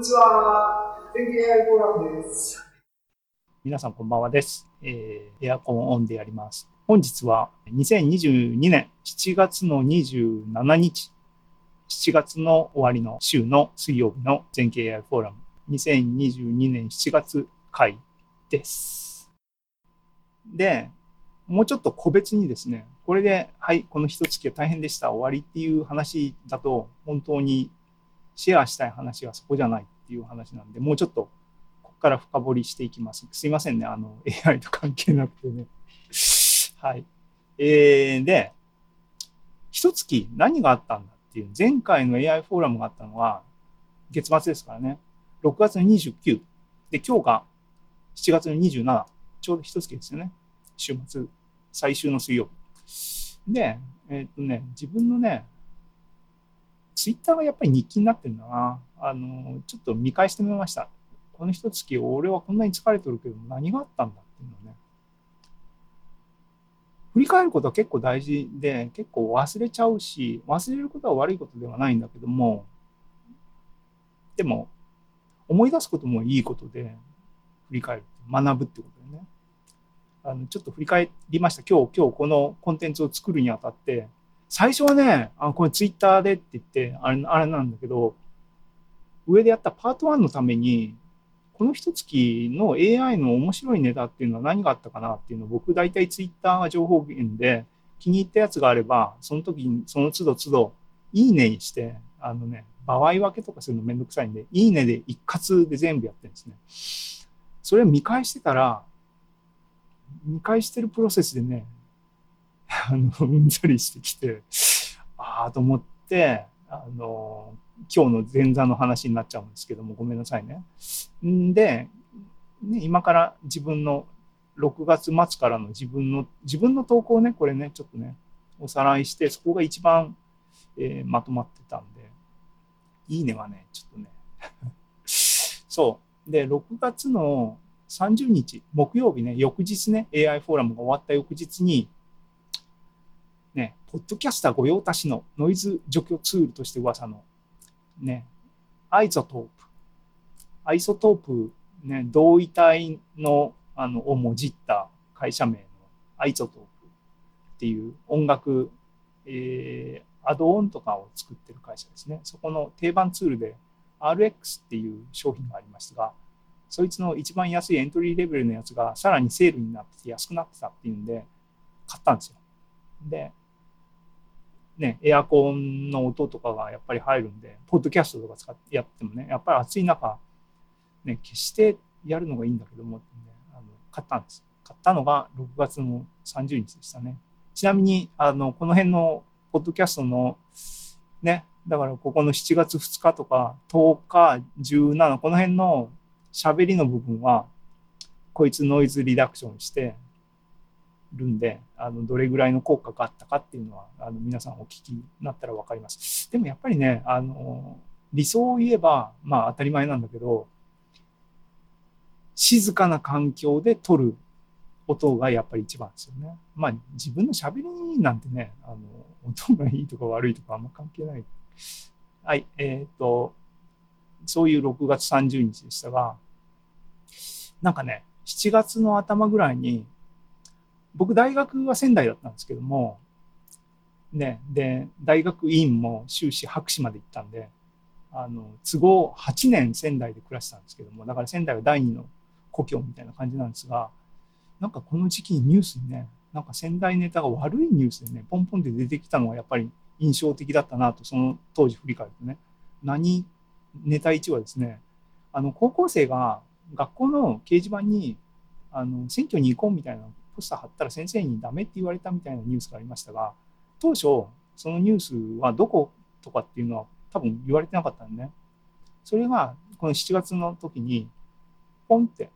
にちは。天気 AI フォーラムです。皆さんこんばんはです。えー、エアコンオンでやります。本日は2022年7月の27日、7月の終わりの週の水曜日の全経 AI フォーラム2022年7月回です。で、もうちょっと個別にですね、これで、はい、この一月は大変でした、終わりっていう話だと、本当にシェアしたい話はそこじゃないっていう話なんで、もうちょっとここから深掘りしていきます。すいませんね、あの、AI と関係なくてね。はい。えー、で、一月何があったんだっていう、前回の AI フォーラムがあったのは、月末ですからね。6月の29。で、今日が7月の27。ちょうど一月ですよね。週末、最終の水曜日。で、えっ、とね、自分のね、ツイッターがやっぱり日記になってるんだな。あの、ちょっと見返してみました。この一月、俺はこんなに疲れてるけど、何があったんだっていうのね。振り返ることは結構大事で、結構忘れちゃうし、忘れることは悪いことではないんだけども、でも、思い出すこともいいことで、振り返る、学ぶってことでね。あの、ちょっと振り返りました。今日、今日このコンテンツを作るにあたって、最初はね、あこれツイッターでって言って、あれ、あれなんだけど、上でやったパート1のために、この一月の AI の面白いネタっていうのは何があったかなっていうのを僕大体ツイッターが情報源で気に入ったやつがあれば、その時にその都度都度いいねにして、あのね、場合分けとかするのめんどくさいんで、いいねで一括で全部やってるんですね。それを見返してたら、見返してるプロセスでね、あの、うんざりしてきて、ああと思って、あの、今日の前座の話になっちゃうんですけども、ごめんなさいね。んで、ね、今から自分の6月末からの自分の、自分の投稿ね、これね、ちょっとね、おさらいして、そこが一番、えー、まとまってたんで、いいねはね、ちょっとね、そう。で、6月の30日、木曜日ね、翌日ね、AI フォーラムが終わった翌日に、ポッドキャスター御用達のノイズ除去ツールとして噂のね、アイゾトープ。アイソトープ、ね、同位体のあのをもじった会社名のアイゾトープっていう音楽、えー、アドオンとかを作ってる会社ですね。そこの定番ツールで RX っていう商品がありましたが、そいつの一番安いエントリーレベルのやつがさらにセールになってて安くなってたっていうんで買ったんですよ。で、ね、エアコンの音とかがやっぱり入るんで、ポッドキャストとか使ってやってもね、やっぱり暑い中、ね、消してやるのがいいんだけども、ね、あの買ったんです。買ったのが6月の30日でしたね。ちなみに、あの、この辺のポッドキャストの、ね、だからここの7月2日とか10日、17、この辺の喋りの部分は、こいつノイズリダクションして、るんで、あの、どれぐらいの効果があったかっていうのは、あの、皆さんお聞きになったらわかります。でもやっぱりね、あの、理想を言えば、まあ当たり前なんだけど、静かな環境で撮る音がやっぱり一番ですよね。まあ自分の喋りなんてね、あの、音がいいとか悪いとかあんま関係ない。はい、えっ、ー、と、そういう6月30日でしたが、なんかね、7月の頭ぐらいに、僕大学は仙台だったんですけども、ね、で、大学院も修士博士まで行ったんで、あの、都合8年仙台で暮らしたんですけども、だから仙台は第二の故郷みたいな感じなんですが、なんかこの時期にニュースにね、なんか仙台ネタが悪いニュースでね、ポンポンで出てきたのはやっぱり印象的だったなと、その当時振り返るとね。何ネタ1はですね、あの、高校生が学校の掲示板に、あの、選挙に行こうみたいなポスター貼ったら先生にダメって言われたみたいなニュースがありましたが、当初、そのニュースはどことかっていうのは多分言われてなかったんでね。それが、この7月の時に、ポンって、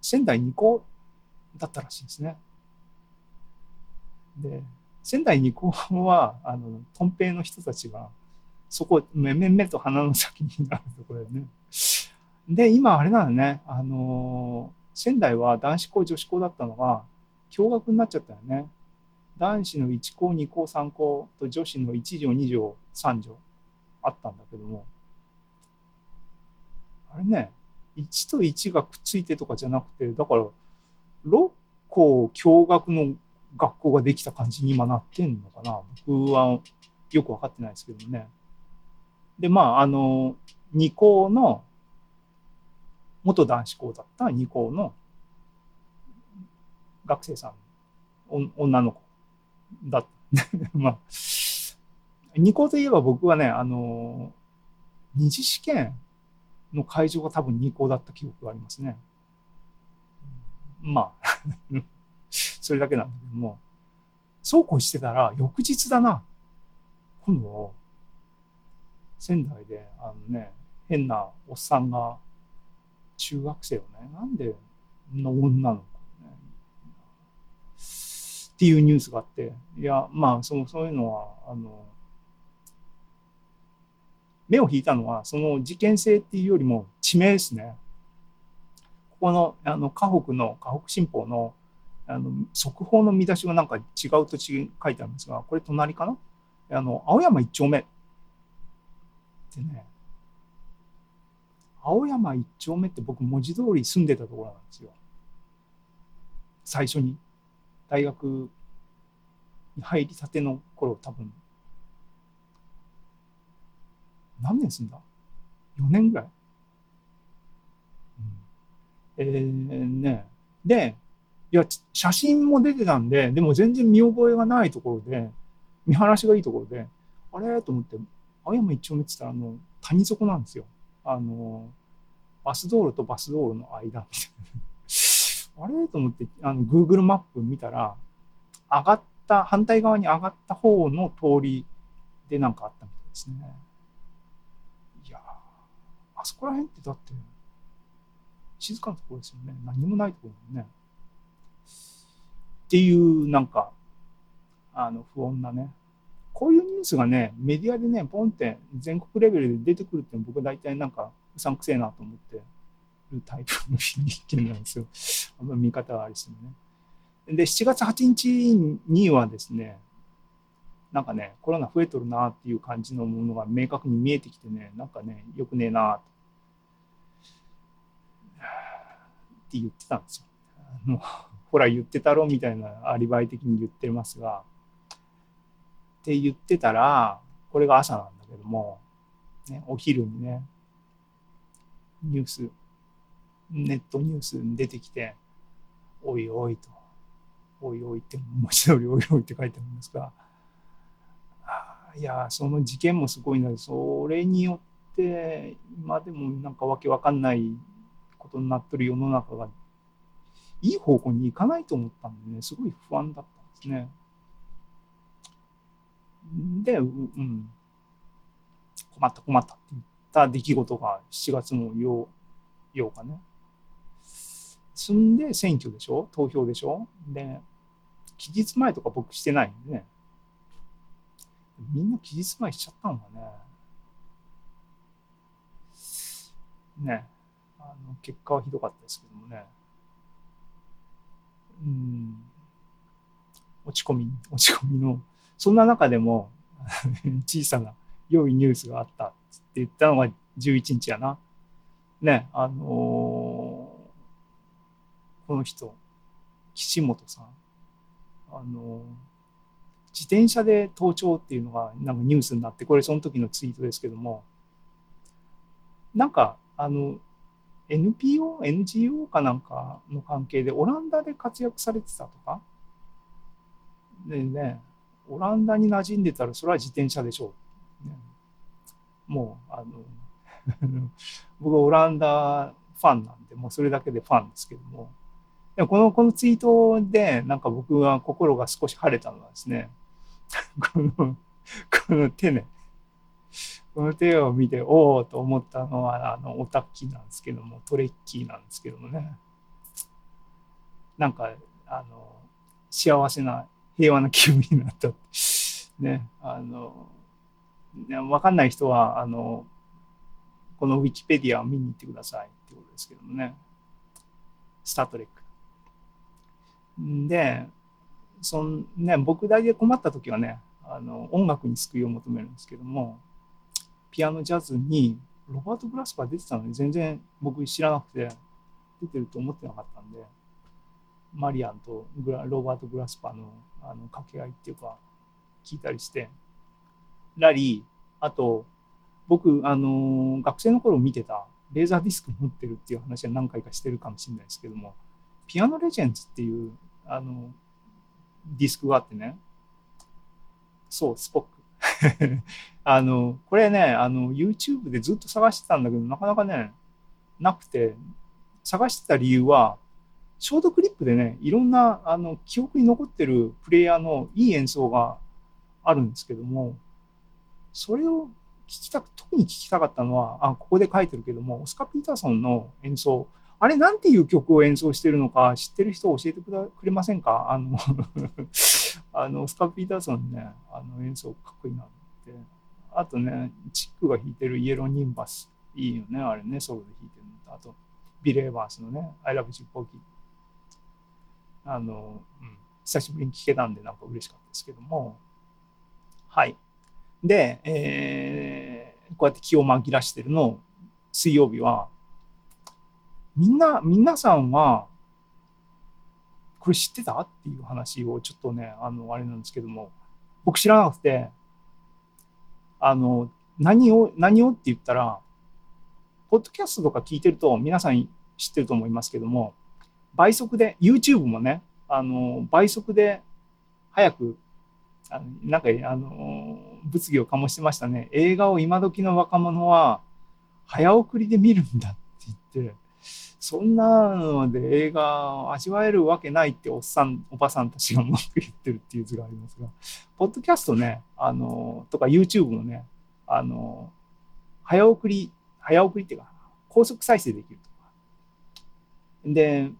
仙台2校だったらしいですね。で、仙台2校は、あの、トンペイの人たちが、そこ、めめめと鼻の先になるところでね。で、今あれなのね、あの仙台は男子校、女子校だったのが、共学になっちゃったよね。男子の1校、2校、3校と女子の1条、2条、3条あったんだけども、あれね1と1がくっついてとかじゃなくてだから6校共学の学校ができた感じに今なってんのかな僕はよく分かってないですけどね。でまああの2校の元男子校だった2校の学生さんお女の子だ。まあ2校といえば僕はねあの二次試験の会場が多分2校だった記憶がありますね。まあ それだけなんだけどもそうこうしてたら翌日だな今度仙台であのね変なおっさんが中学生をねなんでの女の子っていうニュースがあっていやまあそのそういうのはあの目を引いたのはその事件性っていうよりも地名ですね。ここのあの河北の河北新報のあの速報の見出しがなんか違う土地書いてあるんですがこれ隣かな？あの青山一丁目。ってね青山一丁目って僕文字通り住んでたところなんですよ。最初に。大学に入りたての頃多分何年住んだ ?4 年ぐらい、うん、えー、ね。でいや写真も出てたんででも全然見覚えがないところで見晴らしがいいところであれと思って青山一丁目って言ったらあの谷底なんですよ。あのバス道路とバス道路の間みたいな。あれと思ってあの Google マップ見たら上がった反対側に上がった方の通りでなんかあったみたいですね。いやあそこら辺ってだって静かなところですよね。何もないところだよね。っていうなんかあの不穏なね。こういうニュースがねメディアでねポンって全国レベルで出てくるって僕は大体なんかうさんくせえなと思って。るタイプの人間なんですよ。あんま見方はありしてもね。で7月8日にはですねなんかねコロナ増えとるなっていう感じのものが明確に見えてきてねなんかねよくねえなって言ってたんですよ。あのほら言ってたろみたいなアリバイ的に言ってますがって言ってたらこれが朝なんだけども、ね、お昼にねニュースネットニュースに出てきて「おいおい」と「おいおい」って文字通り「おいおい」って書いてあるんですがいやその事件もすごいんだけどそれによって今でもなんかわけわかんないことになってる世の中がいい方向に行かないと思ったんでねすごい不安だったんですね。で、うん、困った困ったって言った出来事が7月の 8, 8日ね。済んで選挙でしょ？投票でしょ？で、期日前とか僕してないんでね。みんな期日前しちゃったんだね。ね。あの結果はひどかったですけどもね。うん。落ち込み、落ち込みのそんな中でも 小さな良いニュースがあったって言ったのが11日やな。ね、あのー、この人、岸本さん。あの、自転車で盗聴っていうのがなんかニュースになって、これその時のツイートですけども、なんか、あの、NPO、NGO かなんかの関係でオランダで活躍されてたとか、でね、オランダに馴染んでたらそれは自転車でしょう。ね、もうあの 僕はオランダファンなんでもうそれだけでファンですけどもでこのこのツイートでなんか僕は心が少し晴れたのはですね このこの手ねこの手を見ておおと思ったのはあのオタッキーなんですけどもトレッキーなんですけどもねなんかあの幸せな平和な気分になった。ね、あの、わかんない人は、あの、このウィキペディアを見に行ってくださいってことですけどもね。スタートレック。で、そんね、僕だけ困った時はね、あの音楽に救いを求めるんですけども、ピアノジャズにロバート・グラスパー出てたのに全然僕知らなくて出てると思ってなかったんでマリアンとグラロバート・グラスパーのあの掛け合いっていうか聞いたりしてラリーあと僕あの学生の頃見てたレーザーディスク持ってるっていう話は何回かしてるかもしれないですけどもピアノレジェンズっていうあのディスクがあってね。そうスポック。あのこれねあの YouTube でずっと探してたんだけどなかなかねなくて探してた理由はショートクリップでねいろんなあの記憶に残ってるプレイヤーのいい演奏があるんですけどもそれを聞きたく特に聞きたかったのはあここで書いてるけどもオスカー・ピーターソンの演奏あれなんていう曲を演奏してるのか知ってる人教えてくれませんか？あの あのスカー・ピーターソンねあの演奏かっこいいなって。あとねチックが弾いてるイエロー・ニンバスいいよねあれねソロで弾いてるのと。あとビレーバースのね I love you ポキあの、うん、久しぶりに聴けたんでなんか嬉しかったですけども。はい。で、えー、こうやって気を紛らしてるの水曜日はみんな皆さんはこれ知ってた？っていう話をちょっとねあのあれなんですけども。僕知らなくてあの何を何をって言ったらポッドキャストとか聞いてると皆さん知ってると思いますけども倍速で YouTube もねあの倍速で早くあのなんかあの物議を醸してましたね。映画を今時の若者は早送りで見るんだって言ってそんなので映画を味わえるわけないっておっさんおばさんたちが文句言ってるっていう図がありますがポッドキャストねあのとか YouTube のねあの早送り早送りっていうか高速再生できるとか。で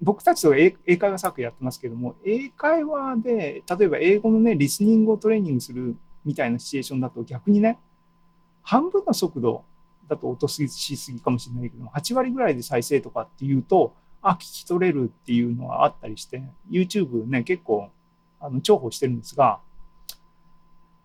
僕たちと英会話サークルやってますけども英会話で例えば英語のねリスニングをトレーニングするみたいなシチュエーションだと逆にね半分の速度だと落としすぎかもしれないけども8割ぐらいで再生とかっていうとあ聞き取れるっていうのはあったりして YouTube ね結構あの重宝してるんですが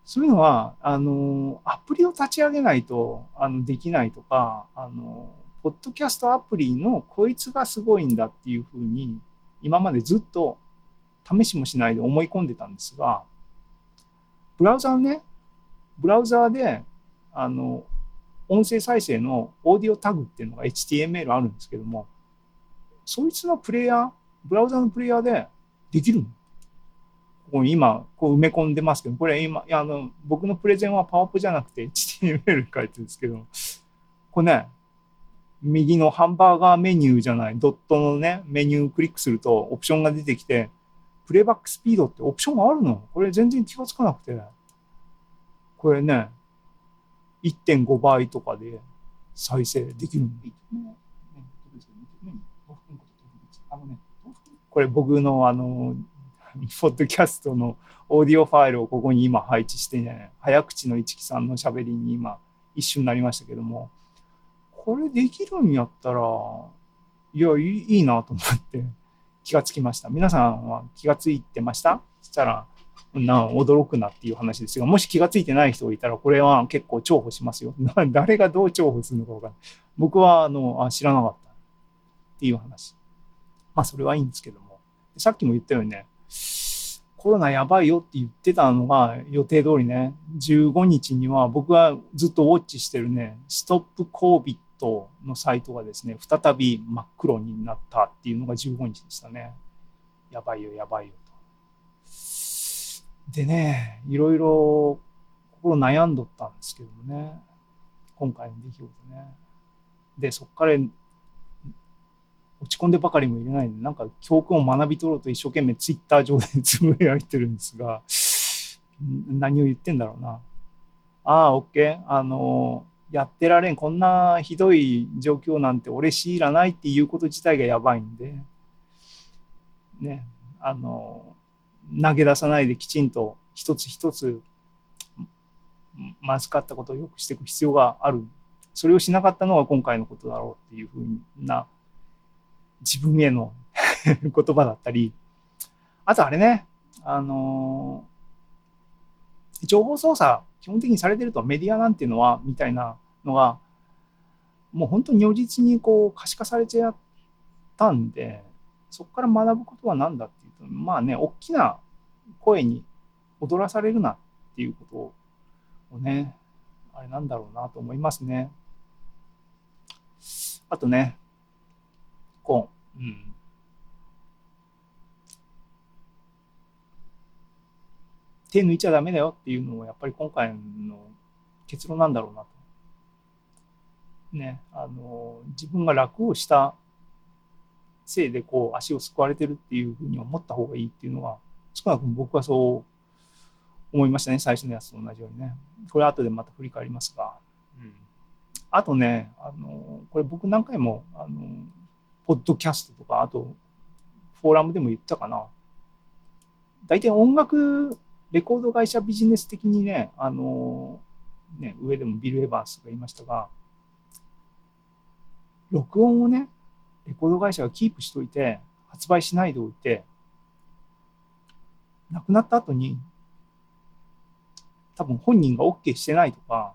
そういうのはあのアプリを立ち上げないとあのできないとかあのポッドキャストアプリのこいつがすごいんだっていうふうに今までずっと試しもしないで思い込んでたんですがブラウザーねブラウザーであの音声再生のオーディオタグっていうのが HTML あるんですけどもそいつのプレイヤーブラウザのプレイヤーでできるの？ここ今こう埋め込んでますけどこれ今あの僕のプレゼンはパワポじゃなくて HTML 書いてるんですけどこれね右のハンバーガーメニューじゃない、ドットのね、メニューをクリックするとオプションが出てきて、プレイバックスピードってオプションがあるの？これ全然気がつかなくて。これね、1.5倍とかで再生できるの？これ僕のあの、ポッドキャストのオーディオファイルをここに今配置してね、早口の市木さんの喋りに今一瞬なりましたけども、これできるんやったら、いや、いいなと思って気がつきました。皆さんは気がついてました？そしたら、な驚くなっていう話ですが、もし気がついてない人がいたら、これは結構重宝しますよ。誰がどう重宝するのか分かんない。僕はあのあ知らなかったっていう話。まあ、それはいいんですけども。さっきも言ったようにね、コロナやばいよって言ってたのが予定通りね、15日には僕がずっとウォッチしてるね、ストップ COVID のサイトがですね、再び真っ黒になったっていうのが15日でしたね。やばいよ、やばいよ。でね、いろいろ心悩んどったんですけどもね、今回の出来事ね。で、そこから落ち込んでばかりもいれないんで、なんか教訓を学び取ろうと一生懸命ツイッター上で つぶやいてるんですが、何を言ってんだろうな。ああ、OK。あのやってられんこんなひどい状況なんて俺強いらないっていうこと自体がやばいんでねあの投げ出さないできちんと一つ一つまずかったことをよくしていく必要がある。それをしなかったのが今回のことだろうっていうふうな自分への 言葉だったり。あとあれねあの情報操作基本的にされてるとメディアなんていうのはみたいなのがもう本当に如実にこう可視化されちゃったんでそこから学ぶことは何だっていうまあね大きな声に踊らされるなっていうことをねあれなんだろうなと思いますね。あとねこう、うん、手抜いちゃダメだよっていうのをやっぱり今回の結論なんだろうなと。ね、あの自分が楽をしたせいでこう足を救われてるっていうふうに思った方がいいっていうのは少なくとも僕はそう思いましたね最初のやつと同じようにね。これ後でまた振り返りますが。うん、あとねあのこれ僕何回もあのポッドキャストとかあとフォーラムでも言ったかな。大体音楽レコード会社ビジネス的にね、あのね、上でもビル・エヴァンスが言いましたが、録音をね、レコード会社がキープしといて、発売しないでおいて、亡くなった後に、多分本人が OK してないとか、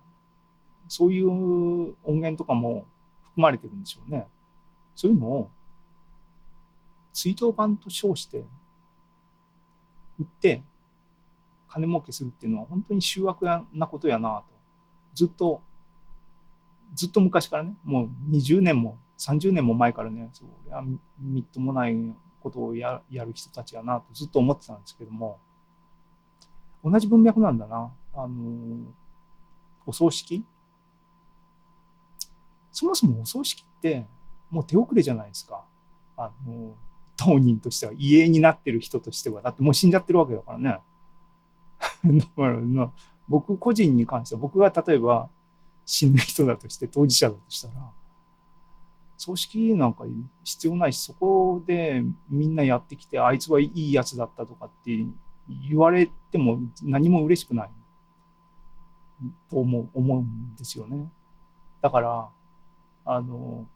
そういう音源とかも含まれてるんでしょうね。そういうのを、追悼版と称して、売って、金儲けするっていうのは本当に醜悪なことやなとずっとずっと昔からねもう20年も30年も前からねそれはみっともないことをややる人たちやなとずっと思ってたんですけども同じ文脈なんだな。あのお葬式？そもそもお葬式ってもう手遅れじゃないですか。あの当人としては遺影になってる人としては。だってもう死んじゃってるわけだからね。だから僕個人に関しては僕が例えば死ぬ人だとして当事者だとしたら葬式なんか必要ないしそこでみんなやってきてあいつはいいやつだったとかって言われても何も嬉しくないと思う思うんですよね。だからあの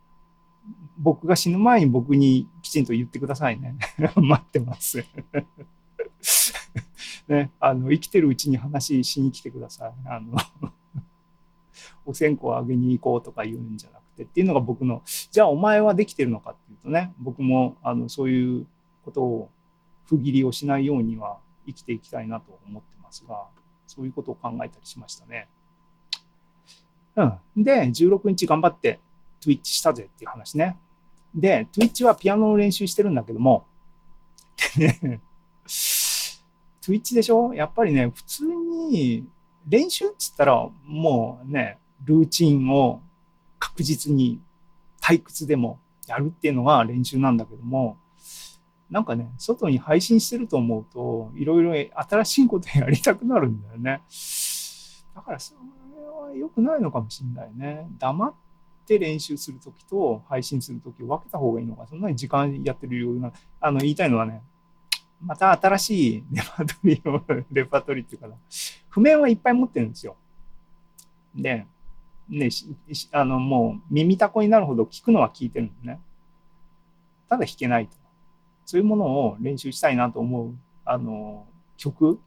僕が死ぬ前に僕にきちんと言ってくださいね。待ってます ね、あの生きてるうちに話しに来てください。あのお線香あげに行こうとか言うんじゃなくてっていうのが僕のじゃあお前はできてるのかっていうとね僕もあのそういうことを不義理をしないようには生きていきたいなと思ってますがそういうことを考えたりしましたね。うん、で16日頑張って Twitch したぜっていう話ね。で Twitch はピアノの練習してるんだけども Twitch でしょ？やっぱりね、普通に練習っつったらもうね、ルーチンを確実に退屈でもやるっていうのが練習なんだけども、なんかね、外に配信してると思うと、いろいろ新しいことやりたくなるんだよね。だからそれは良くないのかもしれないね。黙って練習するときと配信するときを分けた方がいいのか、そんなに時間やってる余裕が、あの、言いたいのはね、また新しいレパートリーを、レパートリーっていうかな、譜面はいっぱい持ってるんですよ。で、ね、あの、もう耳たこになるほど聞くのは聞いてるんですね。ただ弾けないと。そういうものを練習したいなと思う、あの、曲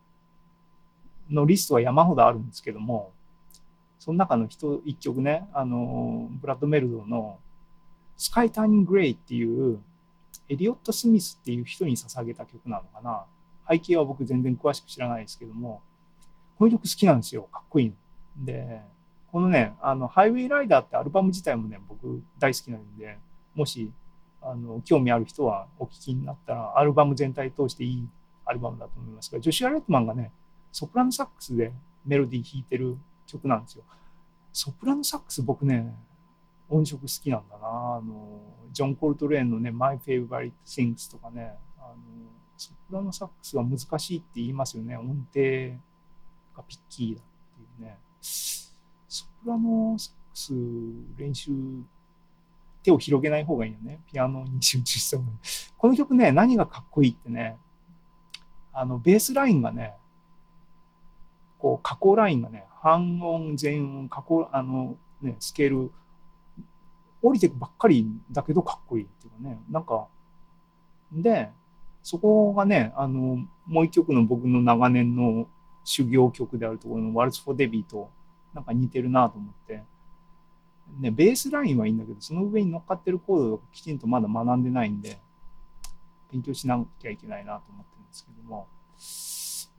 のリストは山ほどあるんですけども、その中の一一曲ね、あの、ブラッド・メルドのスカイ・ターニング・グレイっていうエリオット・スミスっていう人に捧げた曲なのかな。背景は僕全然詳しく知らないですけども、この曲好きなんですよ。かっこいいの。で、このね、あの、ハイウェイライダーってアルバム自体もね、僕大好きなんで、もし、あの、興味ある人はお聴きになったら、アルバム全体通していいアルバムだと思いますが、ジョシュア・レッドマンがね、ソプラノサックスでメロディー弾いてる曲なんですよ。ソプラノサックス僕ね、音色好きなんだな。あの、ジョン・コルトレーンのね、My Favorite Things とかね、あの、ソプラノサックスは難しいって言いますよね。音程がピッキーだっていうね。プラノサックス練習、手を広げない方がいいよね。ピアノに集中した方がいい。この曲ね、何がかっこいいってね、あの、ベースラインがね、こう、加工ラインがね、半音、全音、加工、あの、ね、スケール、降りていくばっかりだけどかっこいいっていうかね、なんか、で、そこがね、あの、もう一曲の僕の長年の修行曲であるところのワルツ・フォー・デビーとなんか似てるなと思って、ね、ベースラインはいいんだけど、その上に乗っかってるコードをきちんとまだ学んでないんで、勉強しなきゃいけないなと思ってるんですけども、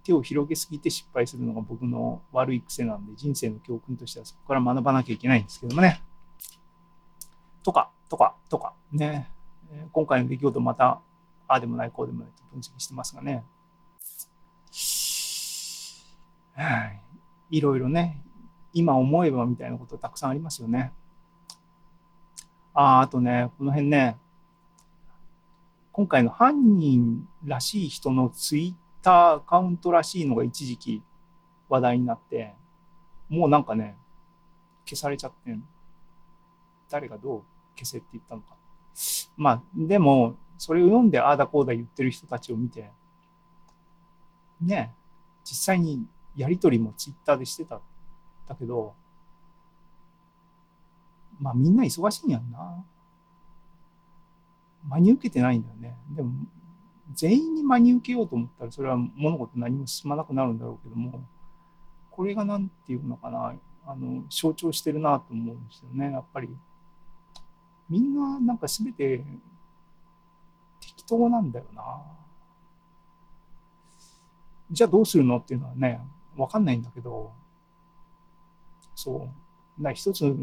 手を広げすぎて失敗するのが僕の悪い癖なんで、人生の教訓としてはそこから学ばなきゃいけないんですけどもね。とか、とか、とか、ね。今回の出来事また、ああでもない、こうでもないと分析してますがね。はい。いろいろね、今思えばみたいなことたくさんありますよね。ああ、とね、この辺ね、今回の犯人らしい人のツイッターアカウントらしいのが一時期話題になって、もうなんかね、消されちゃって。誰がどう消せって言ったのか。まあ、でも、それを読んでああだこうだ言ってる人たちを見て、ね、実際にやり取りもツイッターでしてた。だけど、まあみんな忙しいんやんな。真に受けてないんだよね。でも、全員に真に受けようと思ったら、それは物事何も進まなくなるんだろうけども、これが何て言うのかな、あの、象徴してるなと思うんですよね。やっぱり、みんななんか全て適当なんだよな。じゃあどうするのっていうのはね、わかんないんだけど、そう。な一つ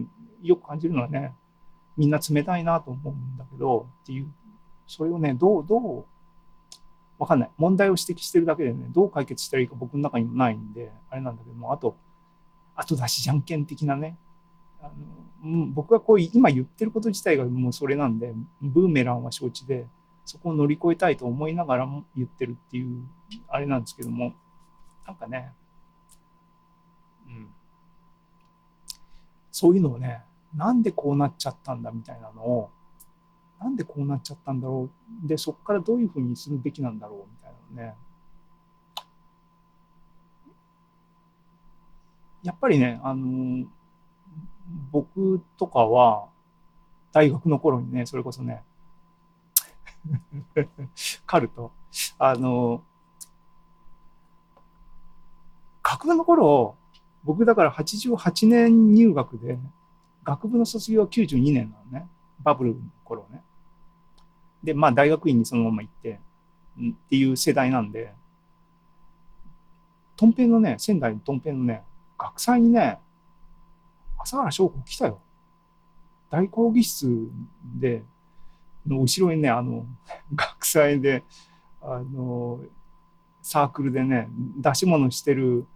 よく感じるのはね、みんな冷たいなと思うんだけど、っていう、それをね、どう、どう、わかんない。問題を指摘してるだけでね、どう解決したらいいか僕の中にもないんで、あれなんだけども、あと、後出しじゃんけん的なね、あの僕がこう今言ってること自体がもうそれなんで、ブーメランは承知で、そこを乗り越えたいと思いながらも言ってるっていう、あれなんですけども、なんかね、うん。そういうのをね、なんでこうなっちゃったんだみたいなのを、なんでこうなっちゃったんだろう？で、そこからどういうふうにするべきなんだろう？みたいなのね。やっぱりね、あの、僕とかは、大学の頃にね、それこそね、カルト、あの、学部の頃、僕だから88年入学で、学部の卒業は92年なのね。バブルの頃ね。で、まあ大学院にそのまま行って、っていう世代なんで、とんぺんのね、仙台のとんぺんのね、学祭にね、朝原翔子来たよ。大講義室で、の後ろにね、あの、学祭で、あの、サークルでね、出し物してる、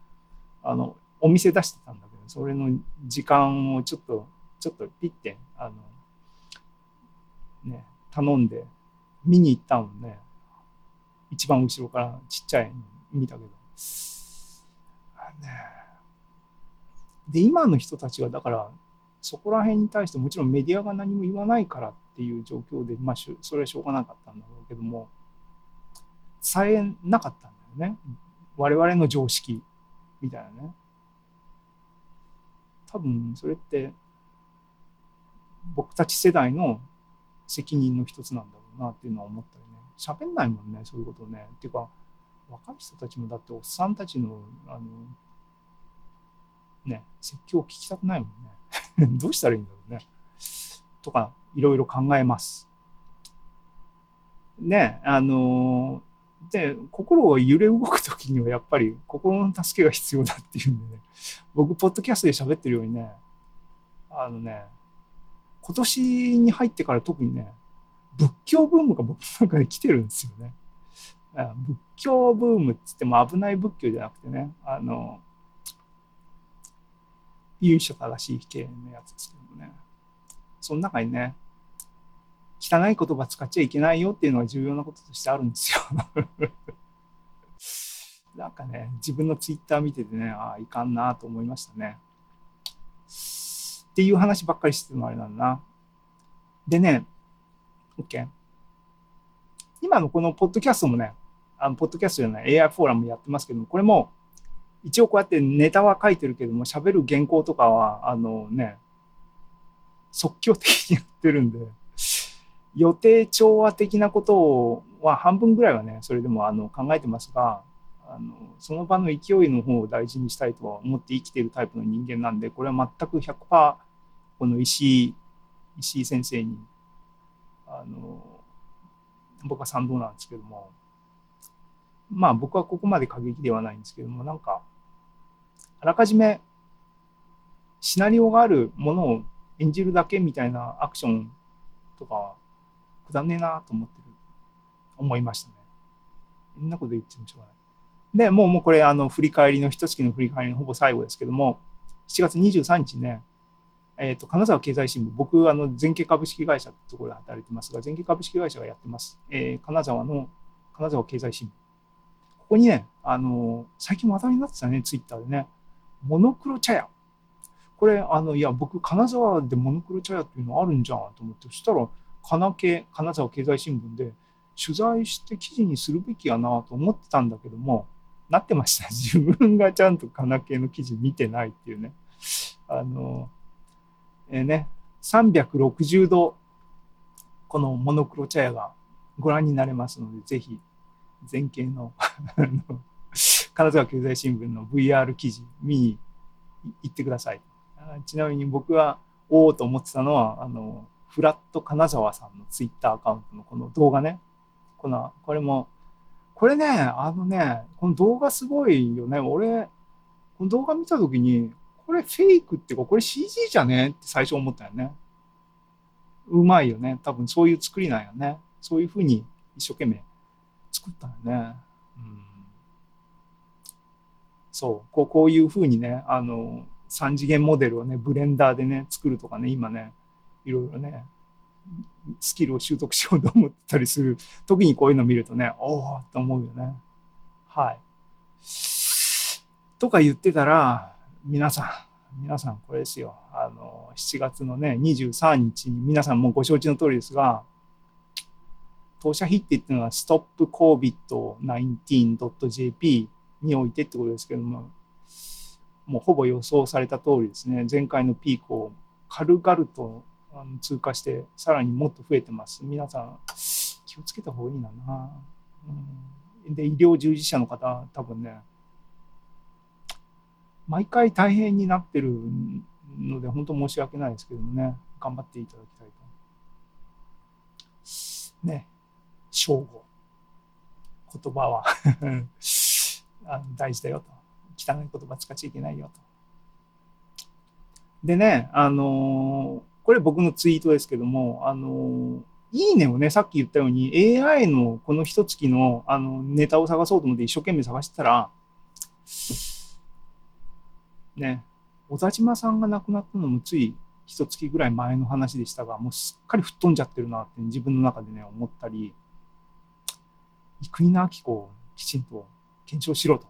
あの、お店出してたんだけど、それの時間をちょっとちょっとピッて、あの、ね、頼んで、見に行ったのね、一番後ろからちっちゃいの見たけど。で、今の人たちは、だから、そこら辺に対してもちろんメディアが何も言わないからっていう状況で、まあ、それはしょうがなかったんだろうけども、伝えなかったんだよね。我々の常識みたいなね。多分それって僕たち世代の責任の一つなんだろうなっていうのは思ったりね。喋んないもんねそういうことね。っていうか若い人たちもだっておっさんたちのあのね説教を聞きたくないもんね。どうしたらいいんだろうね。とかいろいろ考えます。ねあので心を揺れ動く時にはやっぱり心の助けが必要だっていうんでね僕ポッドキャストで喋ってるようにねあのね今年に入ってから特にね、仏教ブームが僕の中で来てるんですよね。仏教ブームっつっても危ない仏教じゃなくてね、あの、由緒正しい系のやつですけどもね。その中にね、汚い言葉使っちゃいけないよっていうのが重要なこととしてあるんですよ。なんかね、自分のツイッター見ててね、ああ、いかんなと思いましたね。っていう話ばっかりしてるのあれなんだな。でね、OK。今のこのポッドキャストもね、あのポッドキャストじゃない AI フォーラムやってますけども、これも一応こうやってネタは書いてるけども、喋る原稿とかは、あのね、即興的にやってるんで、予定調和的なことは半分ぐらいはね、それでもあの考えてますが、あのその場の勢いの方を大事にしたいとは思って生きているタイプの人間なんでこれは全く100%この石井石井先生にあの僕は賛同なんですけどもまあ僕はここまで過激ではないんですけどもなんかあらかじめシナリオがあるものを演じるだけみたいなアクションとかはくだんねえなと思ってる思いましたね。そんなこと言ってもしょうがない。で、もうもうこれあの振り返りの一月の振り返りのほぼ最後ですけども、7月23日ね、えっ、ー、と、金沢経済新聞、僕、あの、全景株式会社ってところで働いてますが、全景株式会社がやってます。えー、金沢の、金沢経済新聞。ここにね、あの、最近話題になってたね、ツイッターでね、モノクロ茶屋。これ、あの、いや、僕、金沢でモノクロ茶屋っていうのあるんじゃんと思って、そしたら、金系、金沢経済新聞で、取材して記事にするべきやなと思ってたんだけども、なってました。自分がちゃんと金系の記事見てないっていうね。あの、えー、ね、360度、このモノクロ茶屋がご覧になれますので、ぜひ、前景の 金沢経済新聞の VR 記事見に行ってください。ちなみに僕は、おおと思ってたのは、あの、フラット金沢さんのツイッターアカウントのこの動画ね。この、これも、これね、あのね、この動画すごいよね。俺、この動画見たときに、これフェイクっていうか、これ CG じゃねって最初思ったよね。うまいよね。多分そういう作りなんよね。そういうふうに一生懸命作ったよね。うん、そうこう、こういうふうにね、あの、3次元モデルをね、ブレンダーでね、作るとかね、今ね、いろいろね、スキルを習得しようと思ったりする時にこういうの見るとね、おおと思うよね。はい。とか言ってたら、皆さん、皆さんこれですよ。あの、7月のね、23日に皆さんもご承知の通りですが、当社筆っていうのは stopcovid19.jp においてってことですけども、もうほぼ予想された通りですね、前回のピークを軽々とあの通過してさらにもっと増えてます。皆さん気をつけた方がいいんだな、うん、で医療従事者の方多分ね毎回大変になってるので本当申し訳ないですけどもね頑張っていただきたいと。ね。正午言葉は。あ大事だよと。汚い言葉使っちゃいけないよと。でねあのーこれ僕のツイートですけども、あの、いいねをね、さっき言ったように AI のこの一月のあのネタを探そうと思って一生懸命探してたら、ね、小田島さんが亡くなったのもつい一月ぐらい前の話でしたが、もうすっかり吹っ飛んじゃってるなって自分の中でね、思ったり、生稲晃子をきちんと検証しろと。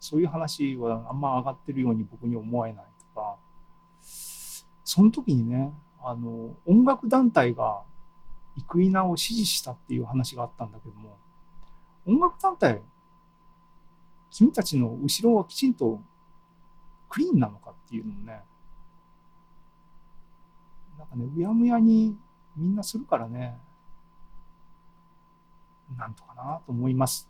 そういう話はあんま上がってるように僕に思えない、その時にね、あの、音楽団体が生稲を支持したっていう話があったんだけども、音楽団体、君たちの後ろはきちんとクリーンなのかっていうのもね、なんかね、うやむやにみんなするからね、なんとかなと思います。